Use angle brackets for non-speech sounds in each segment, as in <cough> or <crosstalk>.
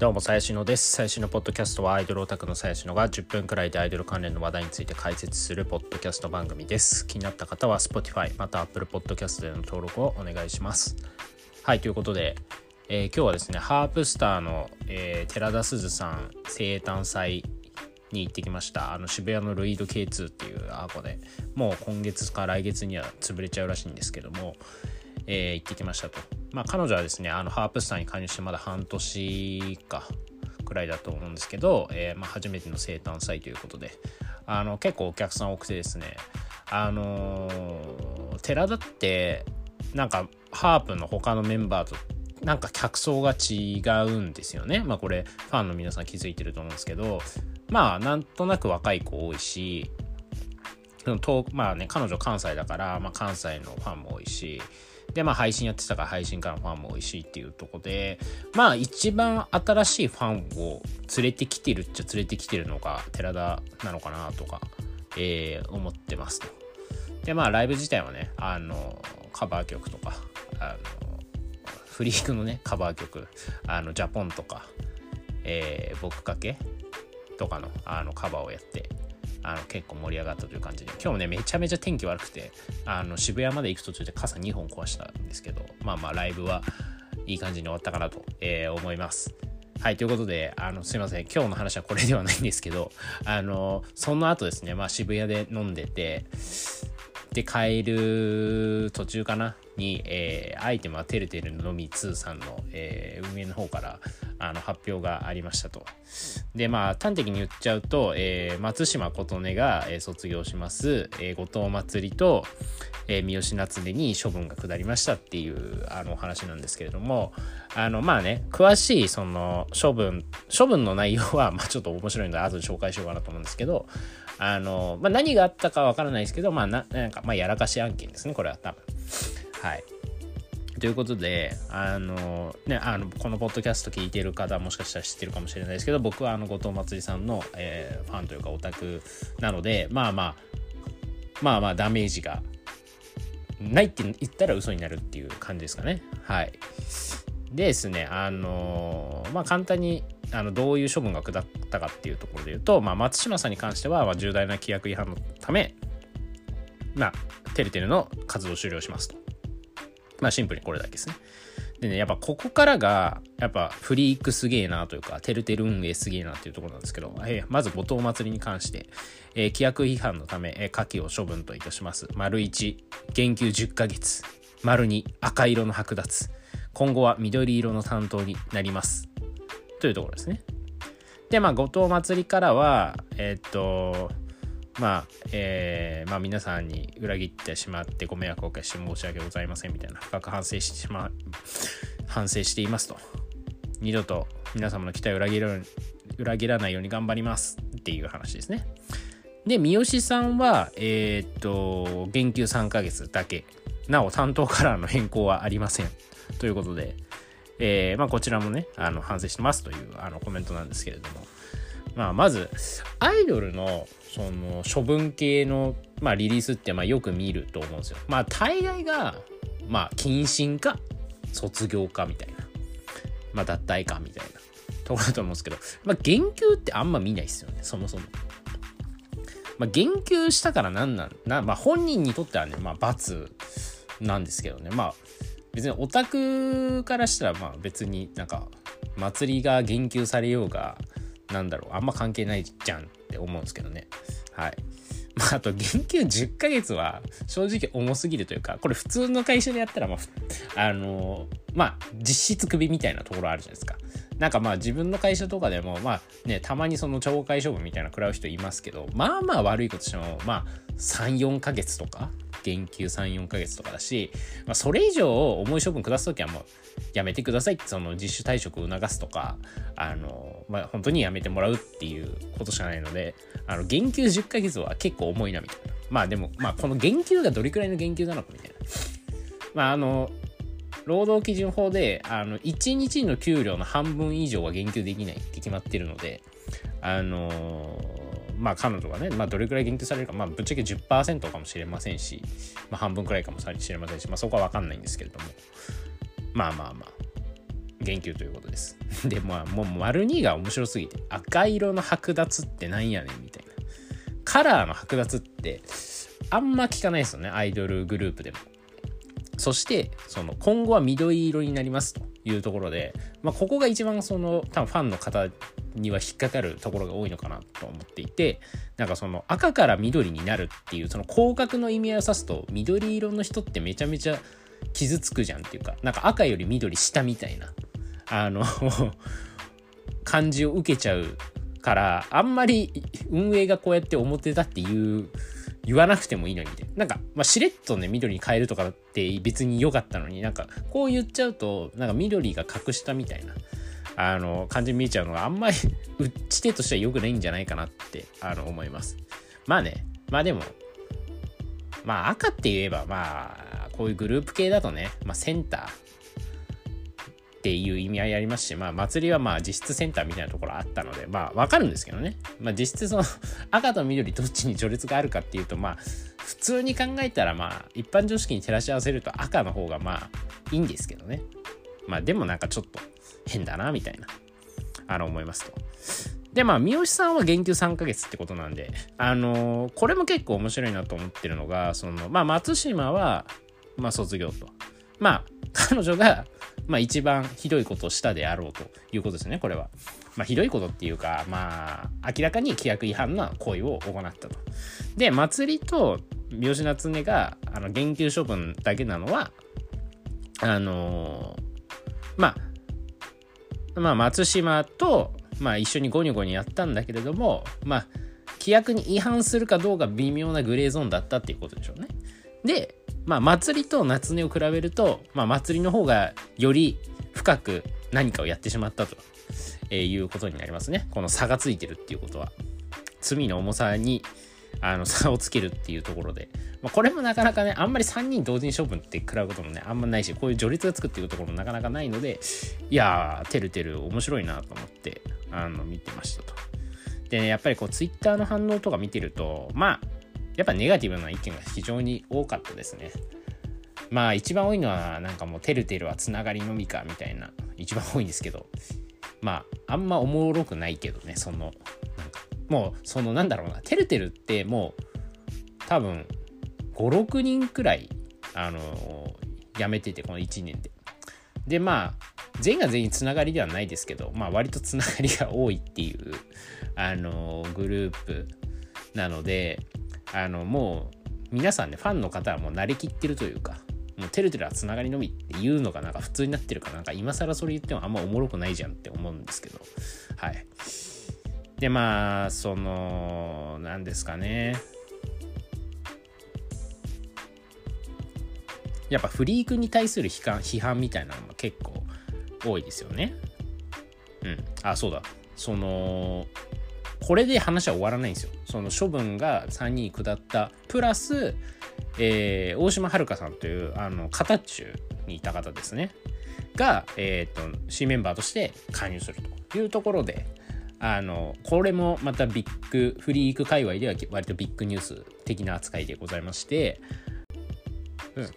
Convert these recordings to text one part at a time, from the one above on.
どうも、最新のです。最新のポッドキャストはアイドルオタクの最新のが10分くらいでアイドル関連の話題について解説するポッドキャスト番組です。気になった方は Spotify また Apple Podcast での登録をお願いします。はい、ということで、えー、今日はですね、ハープスターの、えー、寺田すずさん生誕祭に行ってきました。あの渋谷のルイード K2 っていうアーコで、もう今月か来月には潰れちゃうらしいんですけども、えー、行ってきましたと。まあ、彼女はですね、あのハープスターに加入してまだ半年かくらいだと思うんですけど、えー、まあ、初めての生誕祭ということで、あの結構お客さん多くてですね、あのー、寺田ってなんかハープの他のメンバーとなんか客層が違うんですよね。まあこれファンの皆さん気づいてると思うんですけど、まあなんとなく若い子多いし、まあね、彼女関西だから、まあ、関西のファンも多いし、で、まあ配信やってたから配信からのファンも多いしいっていうとこで、まあ一番新しいファンを連れてきてるっちゃ連れてきてるのが寺田なのかなとか、えー、思ってますと。で、まあライブ自体はね、あの、カバー曲とか、あの、フリークのね、カバー曲、あの、ジャポンとか、えー、僕かけとかのあのカバーをやって、あの結構盛り上がったという感じで今日もねめちゃめちゃ天気悪くてあの渋谷まで行く途中で傘2本壊したんですけどまあまあライブはいい感じに終わったかなと、えー、思います。はい、ということで、あの、すいません。今日の話はこれではないんですけど、あの、その後ですね、まあ渋谷で飲んでて、で、帰る途中かな？に、えー、アイテムはてるてるのみ2さんの、えー、運営の方から、あの発表がありましたと。でまあ端的に言っちゃうと、えー、松島琴音が、えー、卒業します、えー、後藤祭りと、えー、三好夏音に処分が下りましたっていうあのお話なんですけれどもあのまあね詳しいその処分処分の内容は、まあ、ちょっと面白いので後で紹介しようかなと思うんですけどあの、まあ、何があったかわからないですけどまあななんかまあやらかし案件ですねこれは多分。はいということで、あの、ね、あの、このポッドキャスト聞いてる方もしかしたら知ってるかもしれないですけど、僕はあの、後藤まつりさんの、えー、ファンというかオタクなので、まあまあ、まあまあダメージがないって言ったら嘘になるっていう感じですかね。はい。でですね、あのまあ簡単にあのどういう処分が下ったかっていうところで言うと、まあ、松島さんに関しては、まあ、重大な規約違反のため、まあ、てるてるの活動終了しますと。まあシンプルにこれだけですね。でね、やっぱここからが、やっぱフリークすげえなというか、てるてる運営すげえなっていうところなんですけど、えー、まず後藤祭りに関して、えー、規約違反のため、えー、下記を処分といたします。丸1、減給10ヶ月。丸2、赤色の剥奪。今後は緑色の担当になります。というところですね。で、まあ、後藤祭りからは、えー、っと、まあ、えー、まあ皆さんに裏切ってしまってご迷惑をおかけして申し訳ございませんみたいな深く反省してしまう、反省していますと。二度と皆様の期待を裏切ら裏切らないように頑張りますっていう話ですね。で、三好さんは、えー、っと、減給3ヶ月だけ。なお、担当カラーの変更はありません。ということで、えー、まあ、こちらもね、あの、反省してますというあのコメントなんですけれども。まあ、まず、アイドルの、その、処分系の、まあ、リリースって、まあ、よく見ると思うんですよ。まあ、大概が、まあ、謹慎か、卒業か、みたいな。まあ、脱退か、みたいな。ところだと思うんですけど、まあ、言及ってあんま見ないですよね、そもそも。まあ、言及したから何なんな、まあ、本人にとってはね、まあ、罰なんですけどね。まあ、別にオタクからしたら、まあ、別になんか、祭りが言及されようが、なんだろう、あんま関係ないじゃんって思うんですけどね。はい。<laughs> まあ、あと、減給10ヶ月は正直重すぎるというか、これ普通の会社でやったら、まあ、あのまあ、実質首みたいなところあるじゃないですか。なんかまあ自分の会社とかでも、まあね、たまにその懲戒処分みたいな食らう人いますけど、まあまあ悪いことしても、まあ3、4ヶ月とか減給3、4ヶ月とかだし、まあ、それ以上重い処分下すときはもうやめてくださいってその自主退職を促すとか、あの、まあ、本当にやめてもらうっていうことしかないので、あの、減給10ヶ月は結構重いなみたいな。まあでも、まあこの減給がどれくらいの減給なのかみたいな。まああの、労働基準法で、あの、1日の給料の半分以上は減給できないって決まってるので、あのーまあ彼女がね、まあどれくらい限定されるか、まあぶっちゃけ10%かもしれませんし、まあ半分くらいかもしれませんし、まあそこはわかんないんですけれども、まあまあまあ。言及ということです。<laughs> で、まあ、もう丸2が面白すぎて、赤色の剥奪ってなんやねんみたいな。カラーの剥奪って、あんま聞かないですよね、アイドルグループでも。そして、その今後は緑色になりますというところで、まあ、ここが一番その多分ファンの方には引っかかるところが多いのかなと思っていて、なんかその赤から緑になるっていうその広角の意味合いを指すと、緑色の人ってめちゃめちゃ傷つくじゃんっていうか、なんか赤より緑下みたいな、あの <laughs> 感じを受けちゃうから、あんまり運営がこうやって表だっていう言わなくてもいいのにで。なんか、まあ、しれっとね、緑に変えるとかって別に良かったのになんか、こう言っちゃうと、なんか緑が隠したみたいな、あの、感じに見えちゃうのがあんまり、打ち手としては良くないんじゃないかなって、あの、思います。まあね、まあでも、まあ赤って言えば、まあ、こういうグループ系だとね、まあセンター、っていう意味合いありますし、まあ、祭りはまあ実質センターみたいなところあったので、まあ、わかるんですけどね。まあ、実質その <laughs> 赤と緑どっちに序列があるかっていうと、まあ、普通に考えたら、まあ、一般常識に照らし合わせると赤の方がまあ、いいんですけどね。まあ、でもなんかちょっと変だな、みたいな、あの、思いますと。で、まあ、三好さんは減給3ヶ月ってことなんで、あのー、これも結構面白いなと思ってるのが、その、まあ、松島は、まあ、卒業と。まあ、彼女が、まあ一番ひどいことをしたであろうということですね、これは。まあひどいことっていうか、まあ明らかに規約違反な行為を行ったと。で、祭りと三好夏音があの減給処分だけなのは、あのー、まあ、まあ松島と、まあ一緒にゴニョゴニョやったんだけれども、まあ規約に違反するかどうか微妙なグレーゾーンだったっていうことでしょうね。で、まあ、祭りと夏音を比べると、まあ、祭りの方がより深く何かをやってしまったということになりますね。この差がついてるっていうことは。罪の重さにあの差をつけるっていうところで、まあ、これもなかなかね、あんまり3人同時に処分って食らうこともね、あんまないし、こういう序列がつくっていうところもなかなかないので、いやー、てるてる面白いなと思って、あの、見てましたと。でね、やっぱりこう、ツイッターの反応とか見てると、まあ、やっぱネガティブな意見が非常に多かったですね。まあ一番多いのはなんかもうてるてるはつながりのみかみたいな一番多いんですけどまああんまおもろくないけどねそのなんかもうそのなんだろうなてるてるってもう多分56人くらいあの辞めててこの1年で。でまあ全員が全員つながりではないですけどまあ割とつながりが多いっていうあのグループなのであのもう皆さんねファンの方はもう慣れきってるというかもうてるてるはつながりのみっていうのがなんか普通になってるかなんか今更それ言ってもあんまおもろくないじゃんって思うんですけど。はい。でまあその何ですかね。やっぱフリークに対する批判批判みたいなのも結構多いですよね。うん。あそうだ。そのこれで話は終わらないんですよ。その処分が3人下ったプラス、えー、大島遥さんというあの片中にいた方ですねが、えーと、新メンバーとして加入するというところであのこれもまたビッグフリーク界隈では割とビッグニュース的な扱いでございまして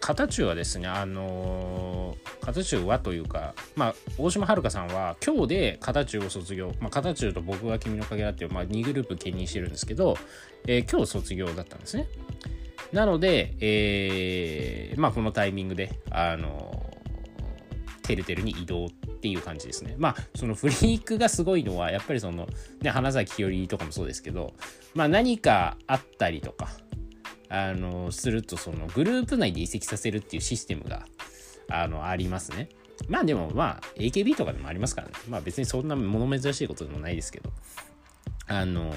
片中はですねあの片中はというかまあ大島遥さんは今日で片中を卒業、まあ、片中と僕が君の影だっていう、まあ、2グループ兼任してるんですけど、えー、今日卒業だったんですね。なので、えー、まあこのタイミングであのてるてるに移動っていう感じですね。まあそのフリークがすごいのはやっぱりそのね花咲よりとかもそうですけどまあ何かあったりとかあのするとそのグループ内で移籍させるっていうシステムがあのありますね。まあでもまあ AKB とかでもありますからね。まあ別にそんな物珍しいことでもないですけど。あの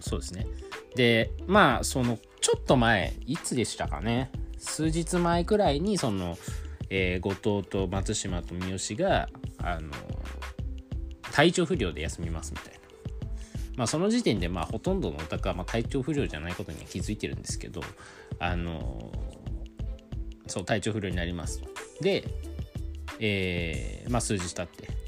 そうですね。でまあそのちょっと前いつでしたかね数日前くらいにその、えー、後藤と松島と三好があの体調不良で休みますみたいな。まあ、その時点でまあほとんどのお宅はま体調不良じゃないことには気づいてるんですけど、あのそう体調不良になります。で、えー、まあ、数日経って。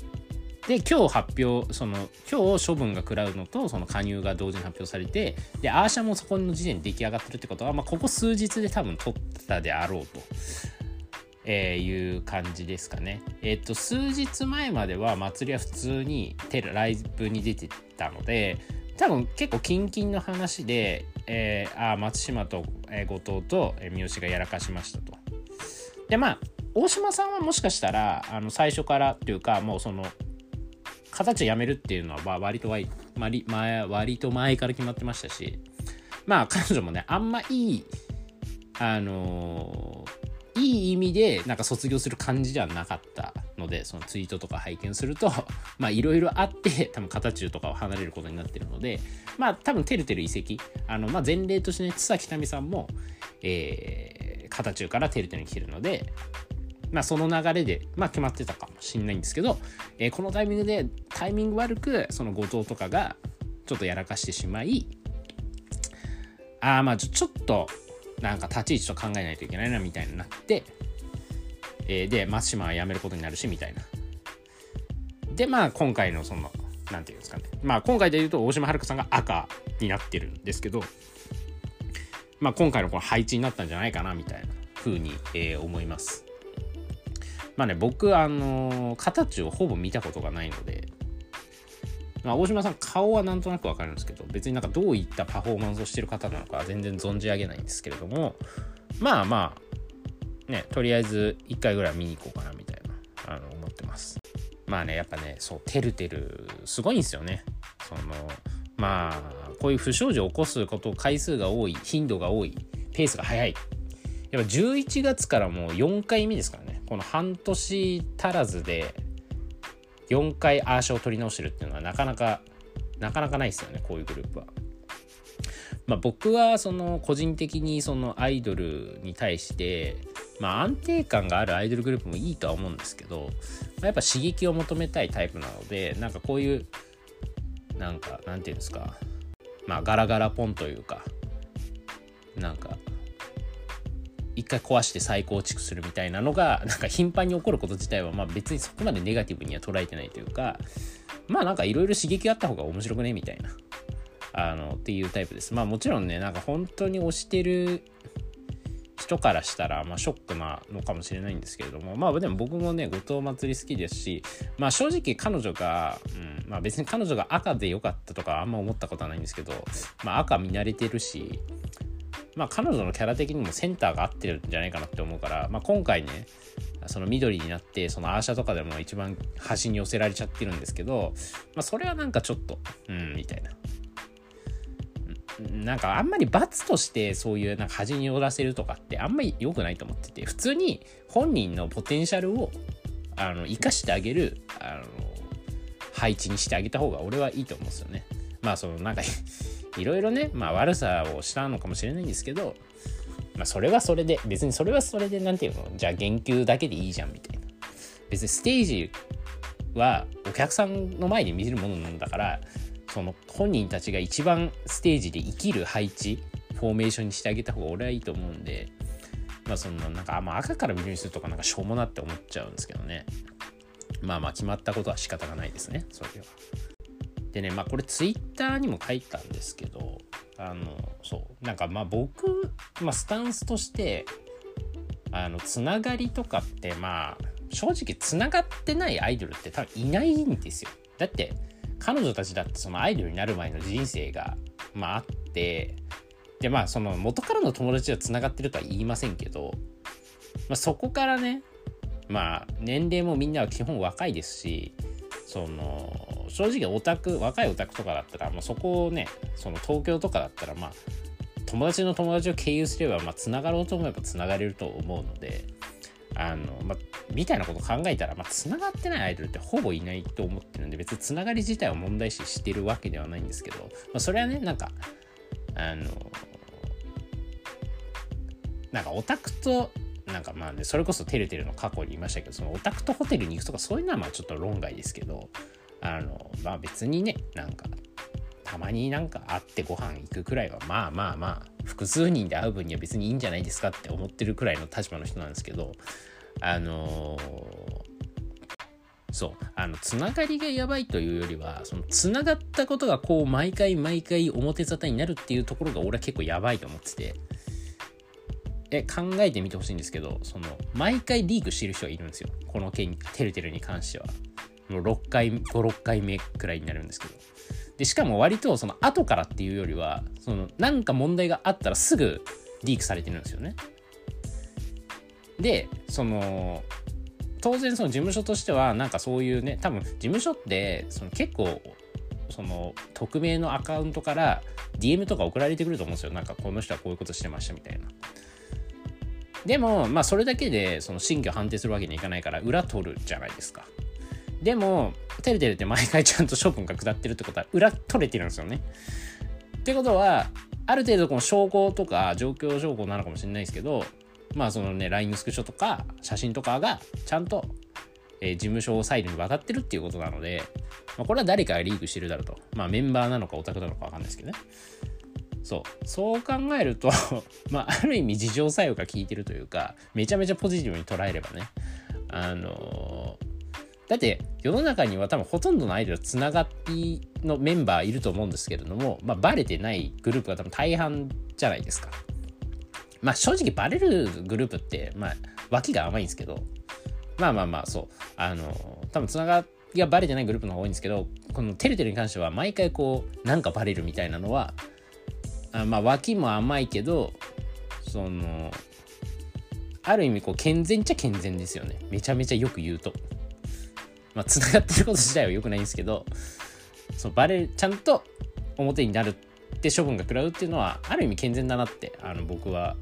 で今日発表その今日処分が食らうのとその加入が同時に発表されてでアーシャもそこの時点で出来上がってるってことは、まあ、ここ数日で多分取ったであろうと、えー、いう感じですかね。えっ、と数日前までは祭りは普通にテライブに出てたので多分結構キンキンの話で、えー、あ松島と、えー、後藤と、えー、三好がやらかしましたと。でまあ大島さんはもしかしたらあの最初からというかもうその形をやめるっていうのは割と割前割と前から決まってましたしまあ彼女もねあんまいいあのー、いい意味でなんか卒業する感じではなかったのでそのツイートとか拝見すると <laughs> まあいろいろあって <laughs> 多分形中とかを離れることになってるのでまあ多分てるてる遺跡あのまあ前例としてね津崎民さんもえー、形中からてるてるに来てるのでまあその流れで、まあ決まってたかもしんないんですけど、えー、このタイミングでタイミング悪くその後藤とかがちょっとやらかしてしまい、ああまあちょっとなんか立ち位置と考えないといけないなみたいになって、えー、で松島は辞めることになるしみたいな。でまあ今回のその何て言うんですかねまあ今回で言うと大島遥さんが赤になってるんですけどまあ今回のこの配置になったんじゃないかなみたいな風に、えー、思います。まあね、僕、あのー、形をほぼ見たことがないので、まあ、大島さん顔はなんとなくわかるんですけど、別になんかどういったパフォーマンスをしてる方なのか全然存じ上げないんですけれども、まあまあ、ね、とりあえず1回ぐらい見に行こうかなみたいな、あの、思ってます。まあね、やっぱね、そう、てるてる、すごいんですよね。その、まあ、こういう不祥事を起こすこと、回数が多い、頻度が多い、ペースが速い。やっぱ11月からもう4回目ですからね。この半年足らずで4回アーシャを取り直してるっていうのはなかなかなかなかないですよねこういうグループは。まあ、僕はその個人的にそのアイドルに対して、まあ、安定感があるアイドルグループもいいとは思うんですけど、まあ、やっぱ刺激を求めたいタイプなのでなんかこういうなんかなんていうんですかまあガラガラポンというかなんか一回壊して再構築するみたいなのがなんか頻繁に起こること自体はまあ別にそこまでネガティブには捉えてないというかまあなんかいろいろ刺激あった方が面白くねみたいな。あのっていうタイプですまあもちろんねなんか本当に推してる人からしたら、まあ、ショックなのかもしれないんですけれども、まあ、でも僕もね、後藤祭り好きですし、まあ、正直彼女が、うん、まあ、別に彼女が赤で良かったとかあんま思ったことはないんですけど、まあ、赤見慣れてるし、まあ、彼女のキャラ的にもセンターが合ってるんじゃないかなって思うから、まあ、今回ねその緑になってそのアーシャとかでも一番端に寄せられちゃってるんですけど、まあ、それはなんかちょっとうんみたいな。なんかあんまり罰としてそういうなんか端に寄らせるとかってあんまり良くないと思ってて普通に本人のポテンシャルをあの生かしてあげるあの配置にしてあげた方が俺はいいと思うんですよね。まあそのなんかいろいろね、まあ悪さをしたのかもしれないんですけど、まあそれはそれで、別にそれはそれで、なんていうの、じゃあ言及だけでいいじゃんみたいな。別にステージはお客さんの前で見せるものなんだから、その本人たちが一番ステージで生きる配置、フォーメーションにしてあげた方が俺はいいと思うんで、まあそのなんか、ま赤から緑にするとかなんかしょうもなって思っちゃうんですけどね。まあまあ決まったことは仕方がないですね、それは。でねまあこれツイッターにも書いたんですけどあのそうなんかまあ僕、まあ、スタンスとしてあのつながりとかってまあ正直つながってないアイドルって多分いないんですよだって彼女たちだってそのアイドルになる前の人生がまああってでまあその元からの友達はつながってるとは言いませんけど、まあ、そこからねまあ年齢もみんなは基本若いですしその正直オタク若いオタクとかだったらもうそこをねその東京とかだったらまあ友達の友達を経由すればまあつながろうと思えばつながれると思うのであのまあみたいなこと考えたらまあつながってないアイドルってほぼいないと思ってるんで別につながり自体を問題視してるわけではないんですけど、まあ、それはねなんかあのなんかオタクとなんかまあね、それこそてるてるの過去にいましたけど、そのオタクとホテルに行くとかそういうのはまあちょっと論外ですけど、あの、まあ別にね、なんか、たまになんか会ってご飯行くくらいは、まあまあまあ、複数人で会う分には別にいいんじゃないですかって思ってるくらいの立場の人なんですけど、あの、そう、あの、つながりがやばいというよりは、その、つながったことがこう、毎回毎回表沙汰になるっていうところが俺は結構やばいと思ってて、え考えてみてほしいんですけどその毎回リークしてる人がいるんですよ。この件てるてるに関しては。もう6回56回目くらいになるんですけど。でしかも割とその後からっていうよりはそのなんか問題があったらすぐリークされてるんですよね。でその当然その事務所としてはなんかそういうね多分事務所ってその結構その匿名のアカウントから DM とか送られてくると思うんですよ。なんかこの人はこういうことしてましたみたいな。でもまあそれだけでその新居判定するわけにいかないから裏取るじゃないですか。でもてるてるって毎回ちゃんと処分が下ってるってことは裏取れてるんですよね。ってことはある程度この証拠とか状況証拠なのかもしれないですけどまあそのね LINE のスクショとか写真とかがちゃんと、えー、事務所サイドに渡ってるっていうことなので、まあ、これは誰かがリークしてるだろうと。まあメンバーなのかオタクなのかわかんないですけどね。そう。そう考えると <laughs> まあある意味事情作用が効いてるというかめちゃめちゃポジティブに捉えればね。あのーだって世の中には多分ほとんどのアイドルつながりのメンバーいると思うんですけれども、まあ、バレてないグループが多分大半じゃないですか。まあ正直バレるグループって、まあ脇が甘いんですけど、まあまあまあそう、あの、多分つながりがバレてないグループの方が多いんですけど、このてるてるに関しては毎回こう、なんかバレるみたいなのは、あまあ脇も甘いけど、その、ある意味こう健全っちゃ健全ですよね。めちゃめちゃよく言うと。まあ、つながってること自体は良くないんですけど、そう、バレ、ちゃんと表になるって処分が食らうっていうのは、ある意味健全だなって、あの、僕は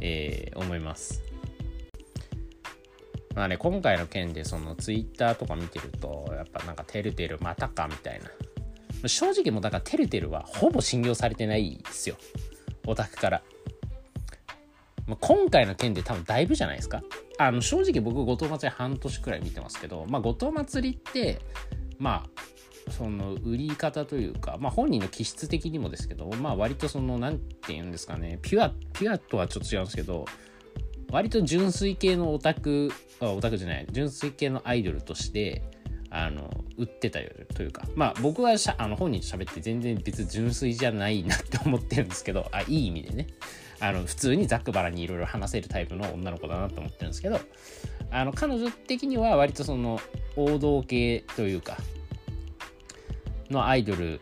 えー、思います。まあね、今回の件でそのツイッターとか見てると、やっぱなんかてるてるまたかみたいな。正直もうだからてるてるはほぼ信用されてないですよ。オタクから。まあ、今回の件で多分だいぶじゃないですか。あの正直僕後藤祭り半年くらい見てますけど、まあ後藤祭りって、まあその売り方というか、まあ、本人の気質的にもですけど、まあ、割とその何て言うんですかねピュアピュアとはちょっと違うんですけど割と純粋系のオタクあオタクじゃない純粋系のアイドルとしてあの売ってたよというかまあ僕はしゃあの本人と喋って全然別純粋じゃないなって思ってるんですけどあいい意味でねあの普通にざっくばらにいろいろ話せるタイプの女の子だなと思ってるんですけどあの彼女的には割とその王道系というかのアイドルっ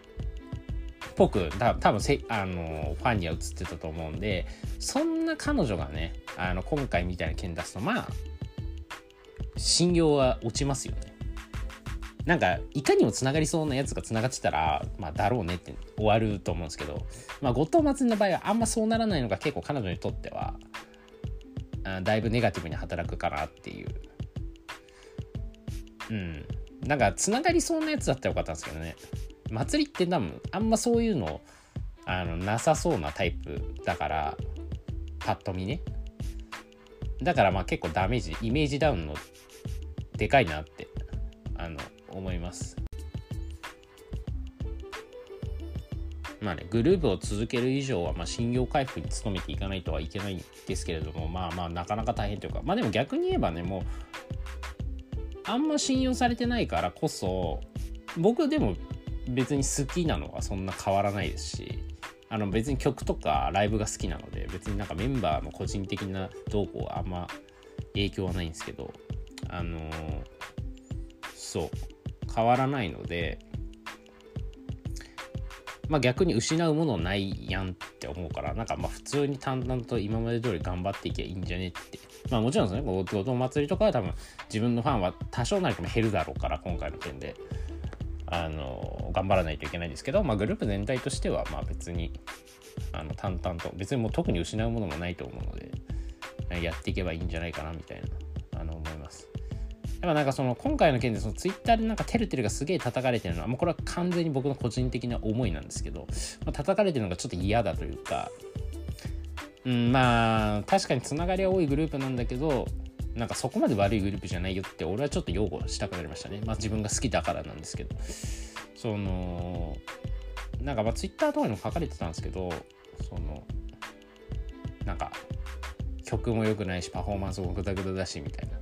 ぽく多分せあのファンには映ってたと思うんでそんな彼女がねあの今回みたいな件出すとまあ信用は落ちますよね。なんかいかにもつながりそうなやつがつながってたらまあだろうねって終わると思うんですけどまあ後藤祭りの場合はあんまそうならないのが結構彼女にとってはあだいぶネガティブに働くかなっていううんなんかつながりそうなやつだったらよかったんですけどね。祭りって多分あんまそういうのあのなさそうなタイプだからパッと見ね。だからまあ結構ダメージイメージダウンのでかいなってあの思います。まあねグループを続ける以上はまあ信用回復に努めていかないとはいけないんですけれどもまあまあなかなか大変というか。まあでも逆に言えばねもうあんま信用されてないからこそ僕でも別に好きなのはそんな変わらないですしあの別に曲とかライブが好きなので別になんかメンバーの個人的な動向はあんま影響はないんですけどあの、そう変わらないのでまあ逆に失うものないやんって思うからなんかまあ普通に淡々と今まで通り頑張っていけばいいんじゃねってまあもちろんですね後藤祭りとかは多分自分のファンは多少なりとも減るだろうから今回の件であの頑張らないといけないんですけど、まあ、グループ全体としてはまあ別にあの淡々と別にもう特に失うものもないと思うのでやっていけばいいんじゃないかなみたいなあの思います。でもなんかその今回の件でそのツイッターでなんかてるてるがすげえ叩かれてるのはもうこれは完全に僕の個人的な思いなんですけど、まあ、叩かれてるのがちょっと嫌だというか、うん、まあ確かにつながりは多いグループなんだけどなんかそこまで悪いグループじゃないよって俺はちょっと擁護したくなりましたね。まあ自分が好きだからなんですけど。その、なんかまあツイッターとかにも書かれてたんですけど、その、なんか曲も良くないしパフォーマンスもグダグダだしみたいな。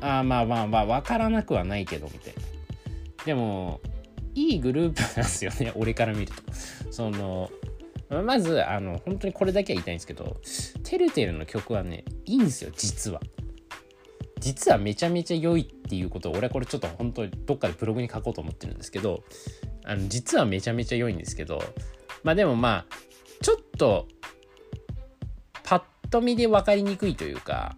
あまあまあまあ分からなくはないけどみたいな。でも、いいグループなんですよね、<laughs> 俺から見ると。その、まず、あの、本当にこれだけは言いたいんですけど、てるてるの曲はねいいんですよ実は実はめちゃめちゃ良いっていうことを俺はこれちょっと本当にどっかでブログに書こうと思ってるんですけどあの実はめちゃめちゃ良いんですけどまあでもまあちょっとパッと見で分かりにくいというか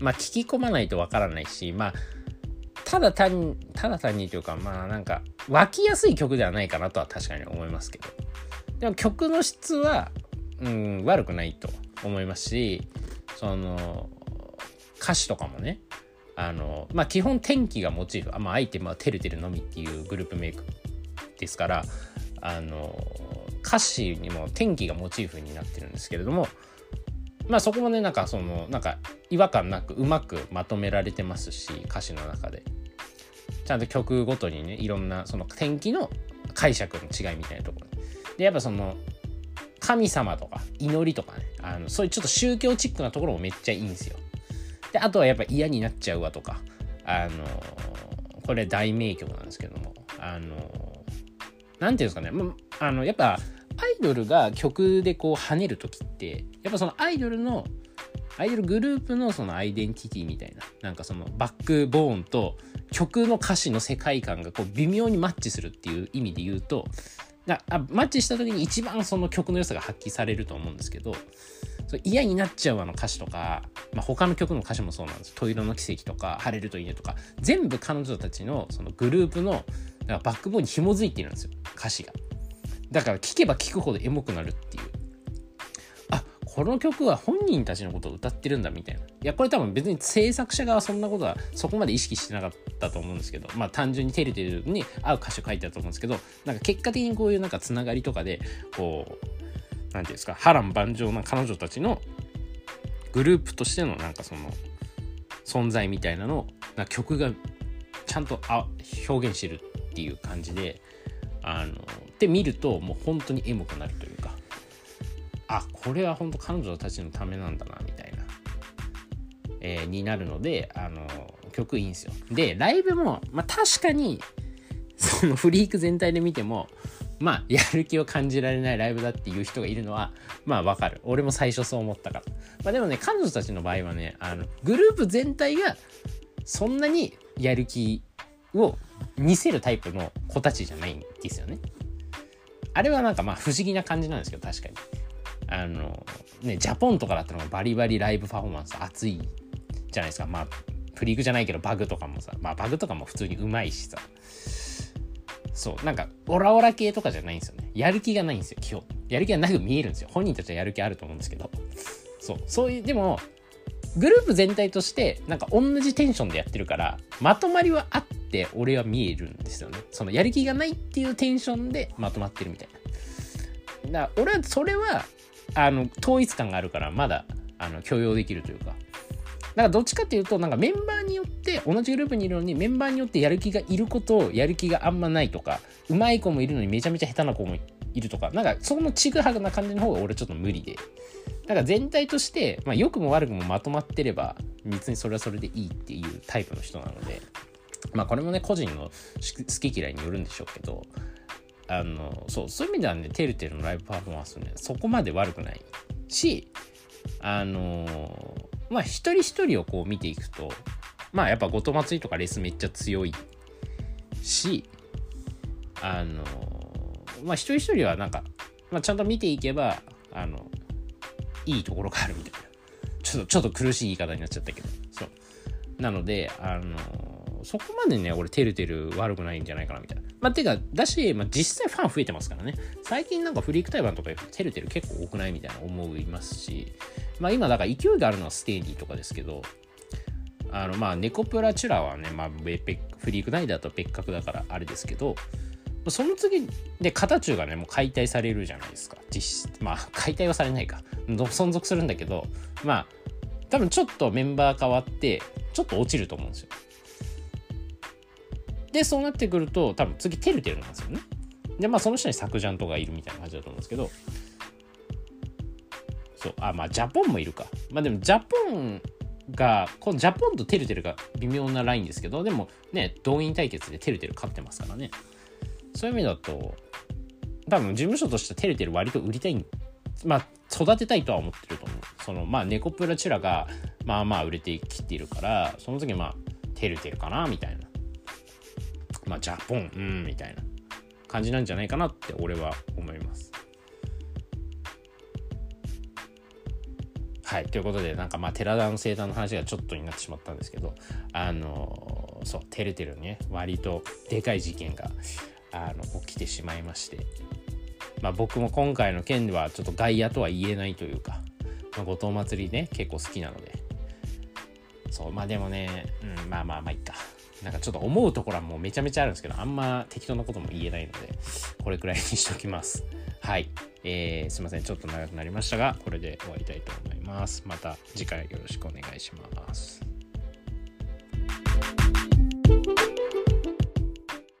まあ聞き込まないと分からないしまあただ単にただ単にというかまあなんか湧きやすい曲ではないかなとは確かに思いますけど。でも曲の質は、うん、悪くないと思いますしその歌詞とかもねあのまあ基本天気がモチーフ、まあ、アイテムはてるてるのみっていうグループメイクですからあの歌詞にも天気がモチーフになってるんですけれどもまあそこもねなんかそのなんか違和感なくうまくまとめられてますし歌詞の中で。ちゃんと曲ごとにねいろんなその天気の解釈の違いみたいなところ。でやっぱその神様とか祈りとかねあのそういうちょっと宗教チックなところもめっちゃいいんですよ。であとはやっぱ嫌になっちゃうわとかあのこれ大名曲なんですけどもあの何ていうんですかね、まあのやっぱアイドルが曲でこう跳ねる時ってやっぱそのアイドルのアイドルグループのそのアイデンティティみたいななんかそのバックボーンと曲の歌詞の世界観がこう微妙にマッチするっていう意味で言うとあマッチした時に一番その曲の良さが発揮されると思うんですけど嫌になっちゃうあの歌詞とか、まあ、他の曲の歌詞もそうなんです「トイロの奇跡」とか「晴れるといいね」とか全部彼女たちのそのグループのバックボーンに紐づいてるんですよ歌詞が。だから聴けば聴くほどエモくなるっていう。あこの曲は本人たちのことを歌ってるんだみたいな。いやこれ多分別に制作者側そんなことはそこまで意識してなかったと思うんですけどまあ単純にテレテレに合う歌詞を書いてあると思うんですけどなんか結果的にこういうなんかつながりとかでこう何て言うんですか波乱万丈な彼女たちのグループとしてのなんかその存在みたいなのな曲がちゃんとあ表現してるっていう感じであので見るともう本当にエモくなるというかあこれは本当彼女たちのためなんだなみたいな、えー、になるのであの曲いいんですよ。でライブも、まあ、確かにそのフリーク全体で見てもまあやる気を感じられないライブだっていう人がいるのはまあわかる。俺も最初そう思ったから。まあでもね彼女たちの場合はねあのグループ全体がそんなにやる気を見せるタイプの子たちじゃないんですよね。あれはなんかまあ不思議な感じなんですけど確かに。あのねジャポンとかだったらバリバリライブパフォーマンス熱いじゃないですか。まあフリークじゃないけどバグとかもさ。まあバグとかも普通にうまいしさ。そうなんかオラオラ系とかじゃないんですよね。やる気がないんですよ基本。やる気がなく見えるんですよ。本人たちはやる気あると思うんですけど。そうそういうでもグループ全体としてなんか同じテンションでやってるからまとまりはあってって俺は見えるんですよね。そのやる気がないっていうテンションでまとまってるみたいな。だから俺はそれはあの統一感があるからまだあの許容できるというか。だからどっちかっていうとなんかメンバーによって同じグループにいるのにメンバーによってやる気がいることをやる気があんまないとかうまい子もいるのにめちゃめちゃ下手な子もいるとかなんかそのちぐはぐな感じの方が俺ちょっと無理で。だから全体として、まあ、良くも悪くもまとまってれば別にそれはそれでいいっていうタイプの人なので。まあこれもね個人の好き嫌いによるんでしょうけどあのそうそういう意味ではねてるてるのライブパフォーマンスねそこまで悪くないしあのまあ一人一人をこう見ていくとまあやっぱ後藤祭りとかレースめっちゃ強いしあのまあ一人一人はなんか、まあ、ちゃんと見ていけばあのいいところがあるみたいな。ちょっとちょっと苦しい言い方になっちゃったけどそう。なのであのそこまでね俺てるてる悪くないんじゃないかなみたいな。まあてかだし、まあ、実際ファン増えてますからね。最近なんかフリーク対バンとかてるてる結構多くないみたいな思いますし。まあ今だから勢いがあるのはステーディとかですけど。あのまあネコプラチュラはね、まあ、フリークナイダーと別格だからあれですけど。その次で型中がねもう解体されるじゃないですか。実質まあ解体はされないか。存続するんだけど。まあ多分ちょっとメンバー変わってちょっと落ちると思うんですよ。でそうなってくると多分次てるてるなんですよね。でまあその下にサクジャンとかいるみたいな感じだと思うんですけど。そうあまあジャポンもいるか。まあでもジャポンがこのジャポンとてるてるが微妙なラインですけどでもね動員対決でてるてる勝ってますからね。そういう意味だと多分事務所としててるてる割と売りたいんまあ育てたいとは思ってると思う。そのまあネコプラチュラがまあまあ売れてきているからその時まあてるてるかなみたいな。まあジャポンうんみたいな感じなんじゃないかなって俺は思います。はいということでなんかまあ寺田の生誕の話がちょっとになってしまったんですけどあのそうてるてるね割とでかい事件があの起きてしまいましてまあ、僕も今回の件ではちょっと外野とは言えないというか、まあ、後藤祭りね結構好きなので。そうまあでもね、うん、まあまあまあいっか。なんかちょっと思うところはもうめちゃめちゃあるんですけどあんま適当なことも言えないのでこれくらいにしときます。<laughs> はい。えー、すいません。ちょっと長くなりましたがこれで終わりたいと思います。また次回よろしくお願いします。